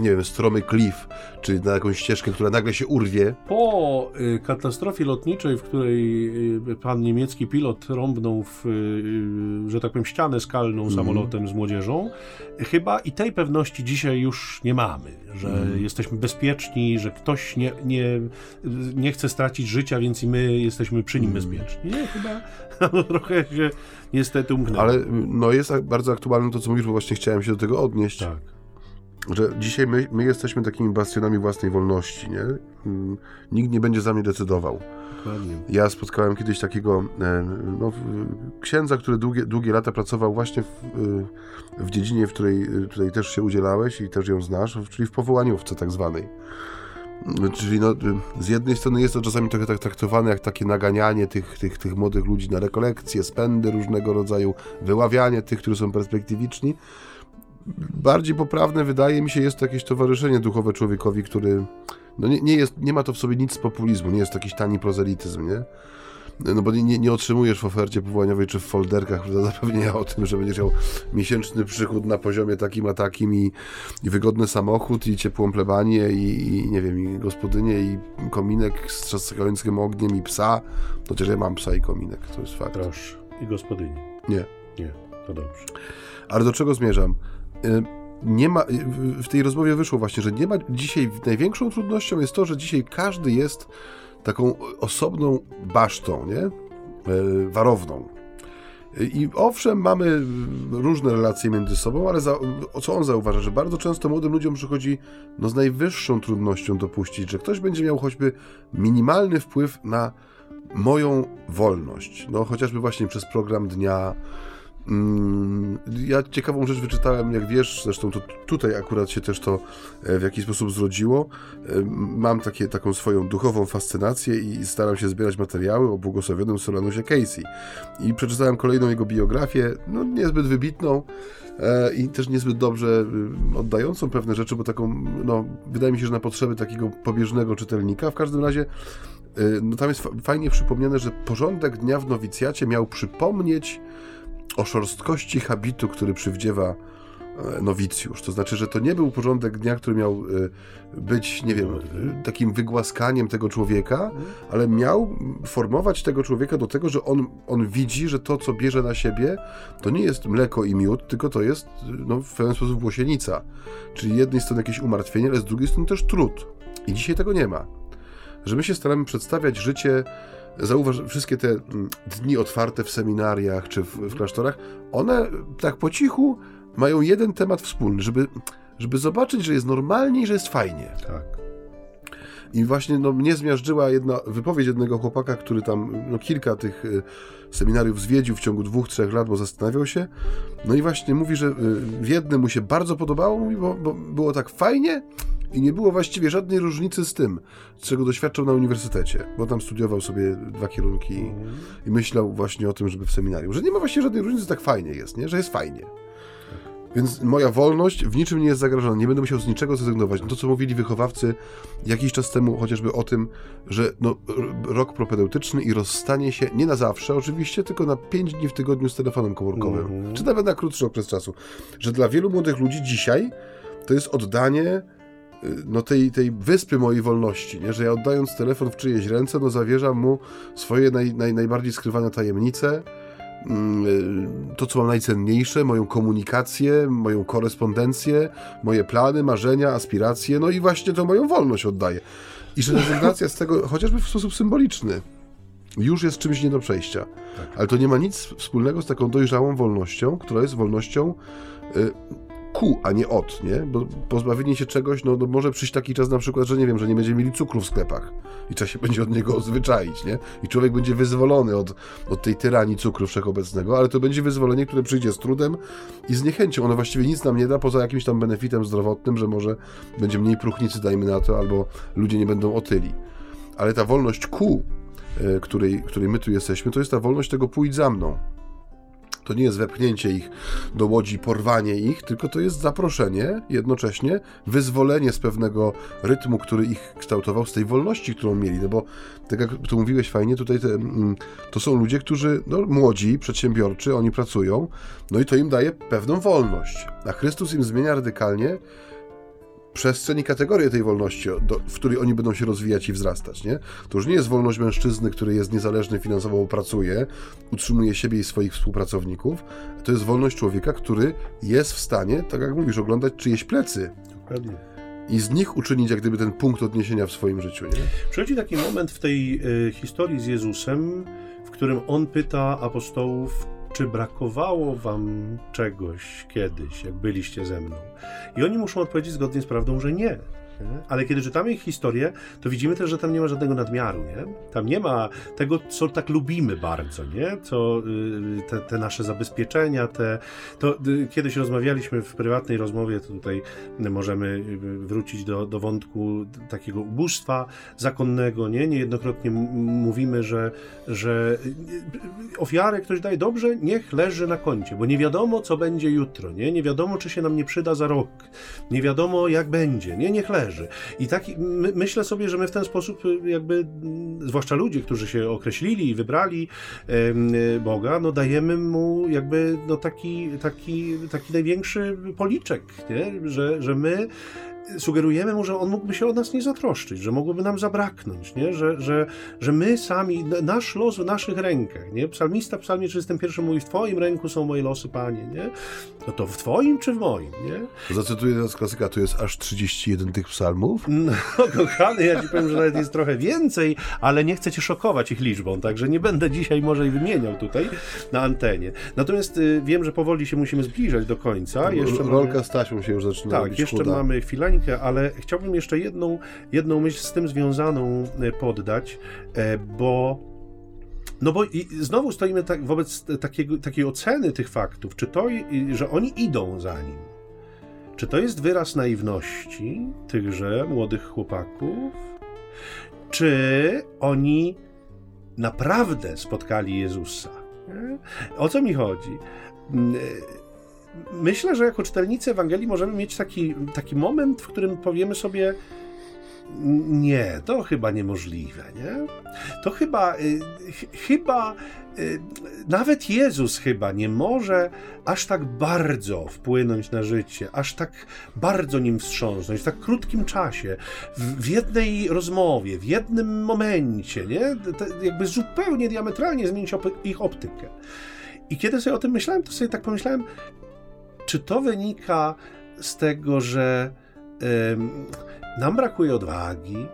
nie wiem, stromy klif, czy na jakąś ścieżkę, która nagle się urwie. Po y, katastrofie lotniczej, w której y, pan niemiecki pilot rąbnął w, y, że tak powiem, ścianę skalną mm. samolotem z młodzieżą, chyba i tej pewności dzisiaj już nie mamy, że mm. jesteśmy bezpieczni, że ktoś nie, nie, nie chce stracić życia, więc i my jesteśmy przy nim mm. bezpieczni. Nie, chyba <laughs> no, trochę się niestety umknęło. Ale no jest bardzo aktualne to, co mówisz, bo właśnie chciałem się do tego odnieść. Tak. Że dzisiaj my, my jesteśmy takimi bastionami własnej wolności, nie? Mm, nikt nie będzie za mnie decydował. Dokładnie. Ja spotkałem kiedyś takiego e, no, księdza, który długie, długie lata pracował właśnie w, w dziedzinie, w której tutaj też się udzielałeś i też ją znasz, czyli w powołaniówce tak zwanej. Czyli no, z jednej strony jest to czasami trochę tak traktowane jak takie naganianie tych, tych, tych młodych ludzi na rekolekcje, spędy różnego rodzaju, wyławianie tych, którzy są perspektywiczni. Bardziej poprawne wydaje mi się jest to jakieś towarzyszenie duchowe człowiekowi, który no nie, nie, jest, nie ma to w sobie nic z populizmu, nie jest to jakiś tani prozelityzm, nie? No bo nie, nie otrzymujesz w ofercie powołaniowej czy w folderkach <laughs> zapewnienia o tym, że będziesz miał miesięczny przychód na poziomie takim a takim i, i wygodny samochód i ciepłą plebanię i, i, nie wiem, i gospodynię i kominek z trzaskającym ogniem i psa, chociaż ja mam psa i kominek, to jest fakt. Proszę. I gospodynię. Nie. Nie, to dobrze. Ale do czego zmierzam? Y, nie ma, y, w tej rozmowie wyszło właśnie, że nie ma dzisiaj, największą trudnością jest to, że dzisiaj każdy jest taką osobną basztą, nie? E, warowną. I owszem, mamy różne relacje między sobą, ale za, co on zauważa, że bardzo często młodym ludziom przychodzi no, z najwyższą trudnością dopuścić, że ktoś będzie miał choćby minimalny wpływ na moją wolność. No, chociażby właśnie przez program dnia, ja ciekawą rzecz wyczytałem, jak wiesz, zresztą to tutaj akurat się też to e, w jakiś sposób zrodziło. E, mam takie, taką swoją duchową fascynację i staram się zbierać materiały o błogosławionym Solanusie Casey. I przeczytałem kolejną jego biografię, no niezbyt wybitną e, i też niezbyt dobrze oddającą pewne rzeczy, bo taką, no wydaje mi się, że na potrzeby takiego pobieżnego czytelnika. W każdym razie no tam jest fajnie przypomniane, że porządek dnia w nowicjacie miał przypomnieć o szorstkości habitu, który przywdziewa e, nowicjusz. To znaczy, że to nie był porządek dnia, który miał e, być, nie wiem, takim wygłaskaniem tego człowieka, ale miał formować tego człowieka do tego, że on, on widzi, że to, co bierze na siebie, to nie jest mleko i miód, tylko to jest no, w pewien sposób włosienica. Czyli jednej strony jakieś umartwienie, ale z drugiej strony też trud. I dzisiaj tego nie ma. Że my się staramy przedstawiać życie zauważ, wszystkie te mm, dni otwarte w seminariach czy w, w klasztorach, one tak po cichu mają jeden temat wspólny, żeby, żeby zobaczyć, że jest normalnie i że jest fajnie. Tak. I właśnie no, mnie zmiażdżyła jedna wypowiedź jednego chłopaka, który tam no, kilka tych y, seminariów zwiedził w ciągu dwóch, trzech lat, bo zastanawiał się. No i właśnie mówi, że y, w jednym mu się bardzo podobało, mówi, bo, bo było tak fajnie, i nie było właściwie żadnej różnicy z tym, czego doświadczał na uniwersytecie, bo tam studiował sobie dwa kierunki i myślał właśnie o tym, żeby w seminarium, że nie ma właściwie żadnej różnicy, tak fajnie jest, nie? że jest fajnie. Więc moja wolność w niczym nie jest zagrożona. Nie będę musiał z niczego zrezygnować. No to, co mówili wychowawcy jakiś czas temu, chociażby o tym, że no, rok propedeutyczny i rozstanie się nie na zawsze, oczywiście, tylko na 5 dni w tygodniu z telefonem komórkowym. Mm -hmm. Czy nawet na krótszy okres czasu. Że dla wielu młodych ludzi dzisiaj to jest oddanie no tej, tej wyspy mojej wolności, nie? że ja oddając telefon w czyjeś ręce, no zawierzam mu swoje naj, naj, najbardziej skrywane tajemnice, mm, y, to, co mam najcenniejsze, moją komunikację, moją korespondencję, moje plany, marzenia, aspiracje, no i właśnie to moją wolność oddaję. I że rezygnacja z tego, chociażby w sposób symboliczny, już jest czymś nie do przejścia. Tak. Ale to nie ma nic wspólnego z taką dojrzałą wolnością, która jest wolnością y, ku, a nie od, nie? Bo pozbawienie się czegoś, no, no, może przyjść taki czas na przykład, że nie wiem, że nie będziemy mieli cukru w sklepach i trzeba się będzie od niego odzwyczaić, nie? I człowiek będzie wyzwolony od, od tej tyranii cukru wszechobecnego, ale to będzie wyzwolenie, które przyjdzie z trudem i z niechęcią. Ono właściwie nic nam nie da, poza jakimś tam benefitem zdrowotnym, że może będzie mniej próchnicy, dajmy na to, albo ludzie nie będą otyli. Ale ta wolność ku, e, której, której my tu jesteśmy, to jest ta wolność tego pójdź za mną. To nie jest wepchnięcie ich do łodzi, porwanie ich, tylko to jest zaproszenie, jednocześnie wyzwolenie z pewnego rytmu, który ich kształtował, z tej wolności, którą mieli. No bo, tak jak to mówiłeś fajnie, tutaj te, mm, to są ludzie, którzy, no, młodzi, przedsiębiorczy, oni pracują, no i to im daje pewną wolność. A Chrystus im zmienia radykalnie przestrzeń i kategorię tej wolności, do, w której oni będą się rozwijać i wzrastać, nie? To już nie jest wolność mężczyzny, który jest niezależny finansowo, pracuje, utrzymuje siebie i swoich współpracowników. To jest wolność człowieka, który jest w stanie, tak jak mówisz, oglądać czyjeś plecy. Dokładnie. I z nich uczynić jak gdyby ten punkt odniesienia w swoim życiu, nie? Przychodzi taki moment w tej y, historii z Jezusem, w którym on pyta apostołów, czy brakowało wam czegoś kiedyś, jak byliście ze mną? I oni muszą odpowiedzieć zgodnie z prawdą, że nie. Ale kiedy czytamy ich historię, to widzimy też, że tam nie ma żadnego nadmiaru, nie? Tam nie ma tego, co tak lubimy bardzo, nie? Co, y, te, te nasze zabezpieczenia, te... To y, kiedyś rozmawialiśmy w prywatnej rozmowie, tutaj możemy y, wrócić do, do wątku takiego ubóstwa zakonnego, nie? Niejednokrotnie mówimy, że, że ofiarę ktoś daje dobrze, niech leży na koncie, bo nie wiadomo, co będzie jutro, nie? Nie wiadomo, czy się nam nie przyda za rok. Nie wiadomo, jak będzie, nie? Niech leży. I tak my, myślę sobie, że my w ten sposób y, jakby, mm, zwłaszcza ludzie, którzy się określili i wybrali e, Boga, no dajemy mu jakby no taki, taki, taki największy policzek, nie? Że, że my sugerujemy mu, że on mógłby się o nas nie zatroszczyć, że mogłoby nam zabraknąć, nie? Że, że, że my sami, nasz los w naszych rękach, nie? Psalmista w psalmie 31 mówi, w twoim ręku są moje losy, Panie, nie? No to w twoim czy w moim, nie? Zacytuję teraz klasyka, tu jest aż 31 tych psalmów? <laughs> No, kochany, ja ci powiem, że nawet jest trochę więcej, ale nie chcę cię szokować ich liczbą, także nie będę dzisiaj może i wymieniał tutaj na antenie. Natomiast y, wiem, że powoli się musimy zbliżać do końca. Jeszcze Rolka mamy... z taśmą się już zaczyna Tak, jeszcze chuda. mamy chwilę ale chciałbym jeszcze jedną, jedną myśl z tym związaną e, poddać, e, bo no bo i znowu stoimy tak, wobec takiego, takiej oceny tych faktów, czy to, że oni idą za nim, czy to jest wyraz naiwności tychże młodych chłopaków, czy oni naprawdę spotkali Jezusa? O co mi chodzi? Myślę, że jako czytelnicy Ewangelii możemy mieć taki, taki moment, w którym powiemy sobie, Nie, to chyba niemożliwe, nie? To chyba, y, ch chyba, y, nawet Jezus chyba nie może aż tak bardzo wpłynąć na życie, aż tak bardzo nim wstrząsnąć, w tak krótkim czasie, w, w jednej rozmowie, w jednym momencie, nie? Jakby zupełnie diametralnie zmienić op ich optykę. I kiedy sobie o tym myślałem, to sobie tak pomyślałem, czy to wynika z tego, że nam brakuje odwagi?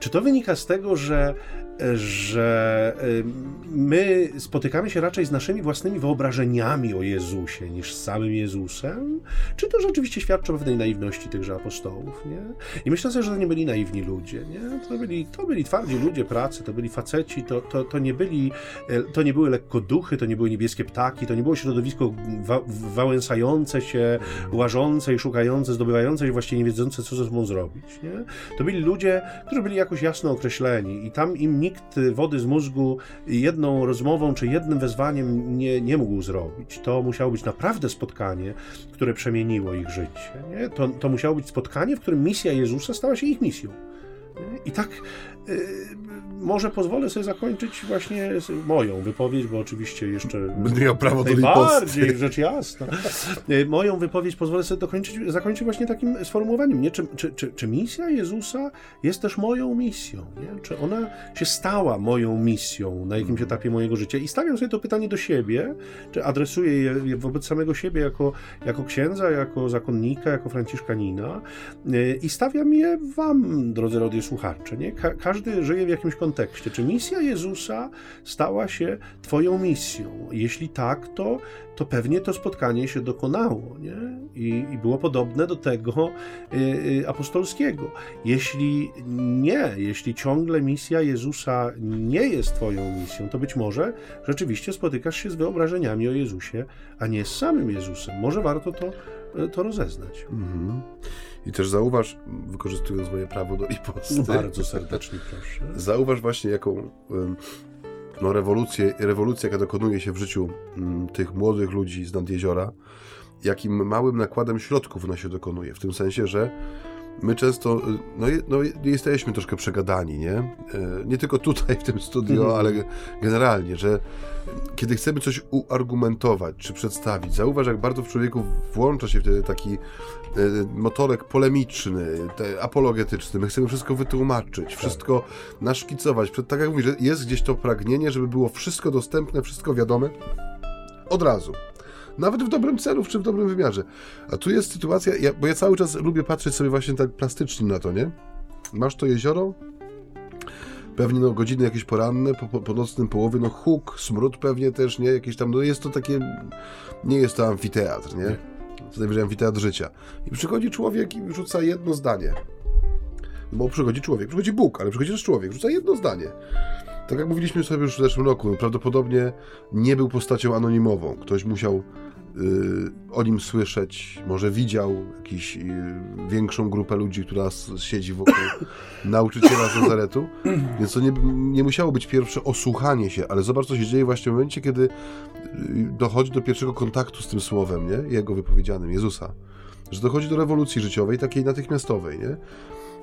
Czy to wynika z tego, że że my spotykamy się raczej z naszymi własnymi wyobrażeniami o Jezusie niż z samym Jezusem? Czy to rzeczywiście świadczy o pewnej naiwności tychże apostołów, nie? I myślę sobie, że to nie byli naiwni ludzie, nie? To byli, to byli twardzi ludzie pracy, to byli faceci, to, to, to, nie byli, e, to nie były lekkoduchy, to nie były niebieskie ptaki, to nie było środowisko wa wałęsające się, łażące i szukające, zdobywające i właściwie nie wiedzące, co ze sobą zrobić, nie? To byli ludzie, którzy byli jakoś jasno określeni i tam im nikt wody z mózgu jedną rozmową czy jednym wezwaniem nie, nie mógł zrobić. To musiało być naprawdę spotkanie, które przemieniło ich życie. Nie? To, to musiało być spotkanie, w którym misja Jezusa stała się ich misją. I tak y, może pozwolę sobie zakończyć właśnie moją wypowiedź, bo oczywiście jeszcze. Będę miał prawo do Najbardziej, rzecz jasna. Y, moją wypowiedź pozwolę sobie dokończyć, zakończyć właśnie takim sformułowaniem. Nie? Czy, czy, czy, czy misja Jezusa jest też moją misją? Nie? Czy ona się stała moją misją na jakimś etapie mojego życia? I stawiam sobie to pytanie do siebie, czy adresuję je wobec samego siebie jako, jako księdza, jako zakonnika, jako franciszkanina y, i stawiam je wam, drodzy rodzy słuchacze. Nie? Ka każdy żyje w jakimś kontekście. Czy misja Jezusa stała się Twoją misją? Jeśli tak, to, to pewnie to spotkanie się dokonało nie? I, i było podobne do tego y, y, apostolskiego. Jeśli nie, jeśli ciągle misja Jezusa nie jest Twoją misją, to być może rzeczywiście spotykasz się z wyobrażeniami o Jezusie, a nie z samym Jezusem. Może warto to, to rozeznać. Mhm. I też zauważ, wykorzystując moje prawo do riposty. Bardzo serdecznie proszę. Zauważ właśnie, jaką no, rewolucję, rewolucja, jaka dokonuje się w życiu tych młodych ludzi z nad jeziora, jakim małym nakładem środków ona się dokonuje. W tym sensie, że my często no, no, jesteśmy troszkę przegadani, nie? E, nie tylko tutaj w tym studio, mm. ale generalnie, że kiedy chcemy coś uargumentować czy przedstawić, zauważ, jak bardzo w człowieku włącza się wtedy taki e, motorek polemiczny, apologetyczny. My chcemy wszystko wytłumaczyć, tak. wszystko naszkicować. Tak jak mówisz, jest gdzieś to pragnienie, żeby było wszystko dostępne, wszystko wiadome od razu. Nawet w dobrym celu, czy w dobrym wymiarze. A tu jest sytuacja, ja, bo ja cały czas lubię patrzeć sobie właśnie tak plastycznie na to, nie? Masz to jezioro, pewnie no, godziny jakieś poranne, po, po nocnym połowie, no huk, smród pewnie też, nie? Jakieś tam, no jest to takie, nie jest to amfiteatr, nie? Co najwyżej amfiteatr życia. I przychodzi człowiek i rzuca jedno zdanie. Bo przychodzi człowiek, przychodzi Bóg, ale przychodzi też człowiek, rzuca jedno zdanie. Tak jak mówiliśmy sobie już w zeszłym roku, prawdopodobnie nie był postacią anonimową. Ktoś musiał o nim słyszeć, może widział jakąś y, większą grupę ludzi, która siedzi wokół <coughs> nauczyciela z Nazaretu, więc to nie, nie musiało być pierwsze osłuchanie się, ale zobacz, co się dzieje właśnie w momencie, kiedy y, dochodzi do pierwszego kontaktu z tym słowem, nie? Jego wypowiedzianym, Jezusa. Że dochodzi do rewolucji życiowej, takiej natychmiastowej, nie?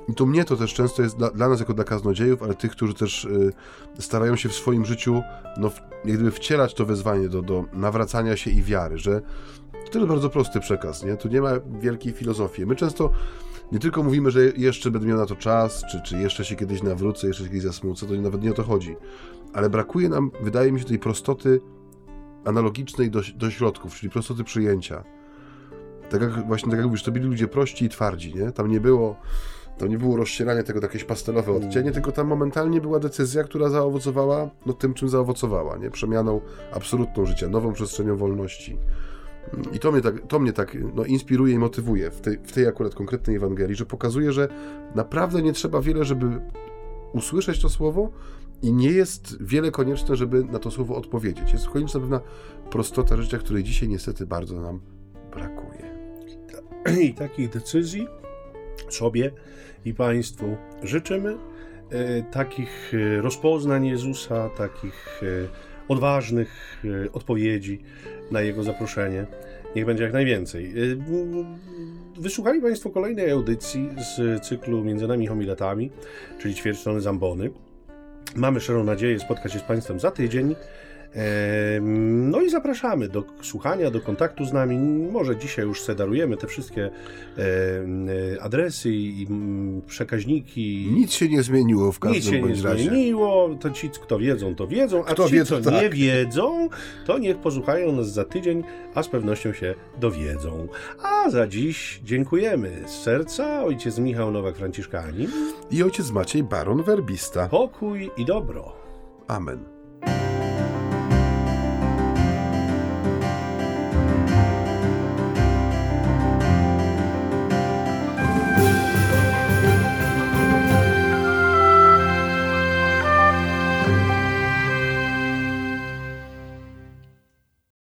I to mnie to też często jest dla, dla nas jako dla kaznodziejów, ale tych, którzy też y, starają się w swoim życiu no, w, jak gdyby wcielać to wezwanie do, do nawracania się i wiary, że to jest bardzo prosty przekaz, nie? Tu nie ma wielkiej filozofii. My często nie tylko mówimy, że jeszcze będę miał na to czas, czy, czy jeszcze się kiedyś nawrócę, jeszcze się kiedyś zasmucę, to nawet nie o to chodzi. Ale brakuje nam, wydaje mi się, tej prostoty analogicznej do, do środków, czyli prostoty przyjęcia. Tak jak właśnie, tak jak mówisz, to byli ludzie prości i twardzi, nie? Tam nie było tam nie było rozcierania tego jakieś pastelowe odcienie, tylko tam momentalnie była decyzja, która zaowocowała no, tym, czym zaowocowała, nie? Przemianą absolutną życia, nową przestrzenią wolności. I to mnie tak, to mnie tak no, inspiruje i motywuje w tej, w tej akurat konkretnej Ewangelii, że pokazuje, że naprawdę nie trzeba wiele, żeby usłyszeć to słowo i nie jest wiele konieczne, żeby na to słowo odpowiedzieć. Jest konieczna pewna prostota życia, której dzisiaj niestety bardzo nam brakuje. I <clears throat> takich decyzji sobie i Państwu życzymy. E, takich e, rozpoznań Jezusa, takich e, odważnych odpowiedzi na jego zaproszenie. Niech będzie jak najwięcej. Wysłuchali Państwo kolejnej audycji z cyklu Między nami homiletami, czyli ćwierćstrony Zambony. Mamy szczerą nadzieję spotkać się z Państwem za tydzień. No i zapraszamy do słuchania, do kontaktu z nami. Może dzisiaj już sedarujemy te wszystkie adresy i przekaźniki. Nic się nie zmieniło w każdym Nic się nie razie. zmieniło. To ci, kto wiedzą, to wiedzą, a Kto ci, wie, co to nie tak. wiedzą, to niech posłuchają nas za tydzień, a z pewnością się dowiedzą. A za dziś dziękujemy z serca ojciec Michał Nowak-Franciszkanin. I ojciec Maciej Baron Werbista. Pokój i dobro. Amen.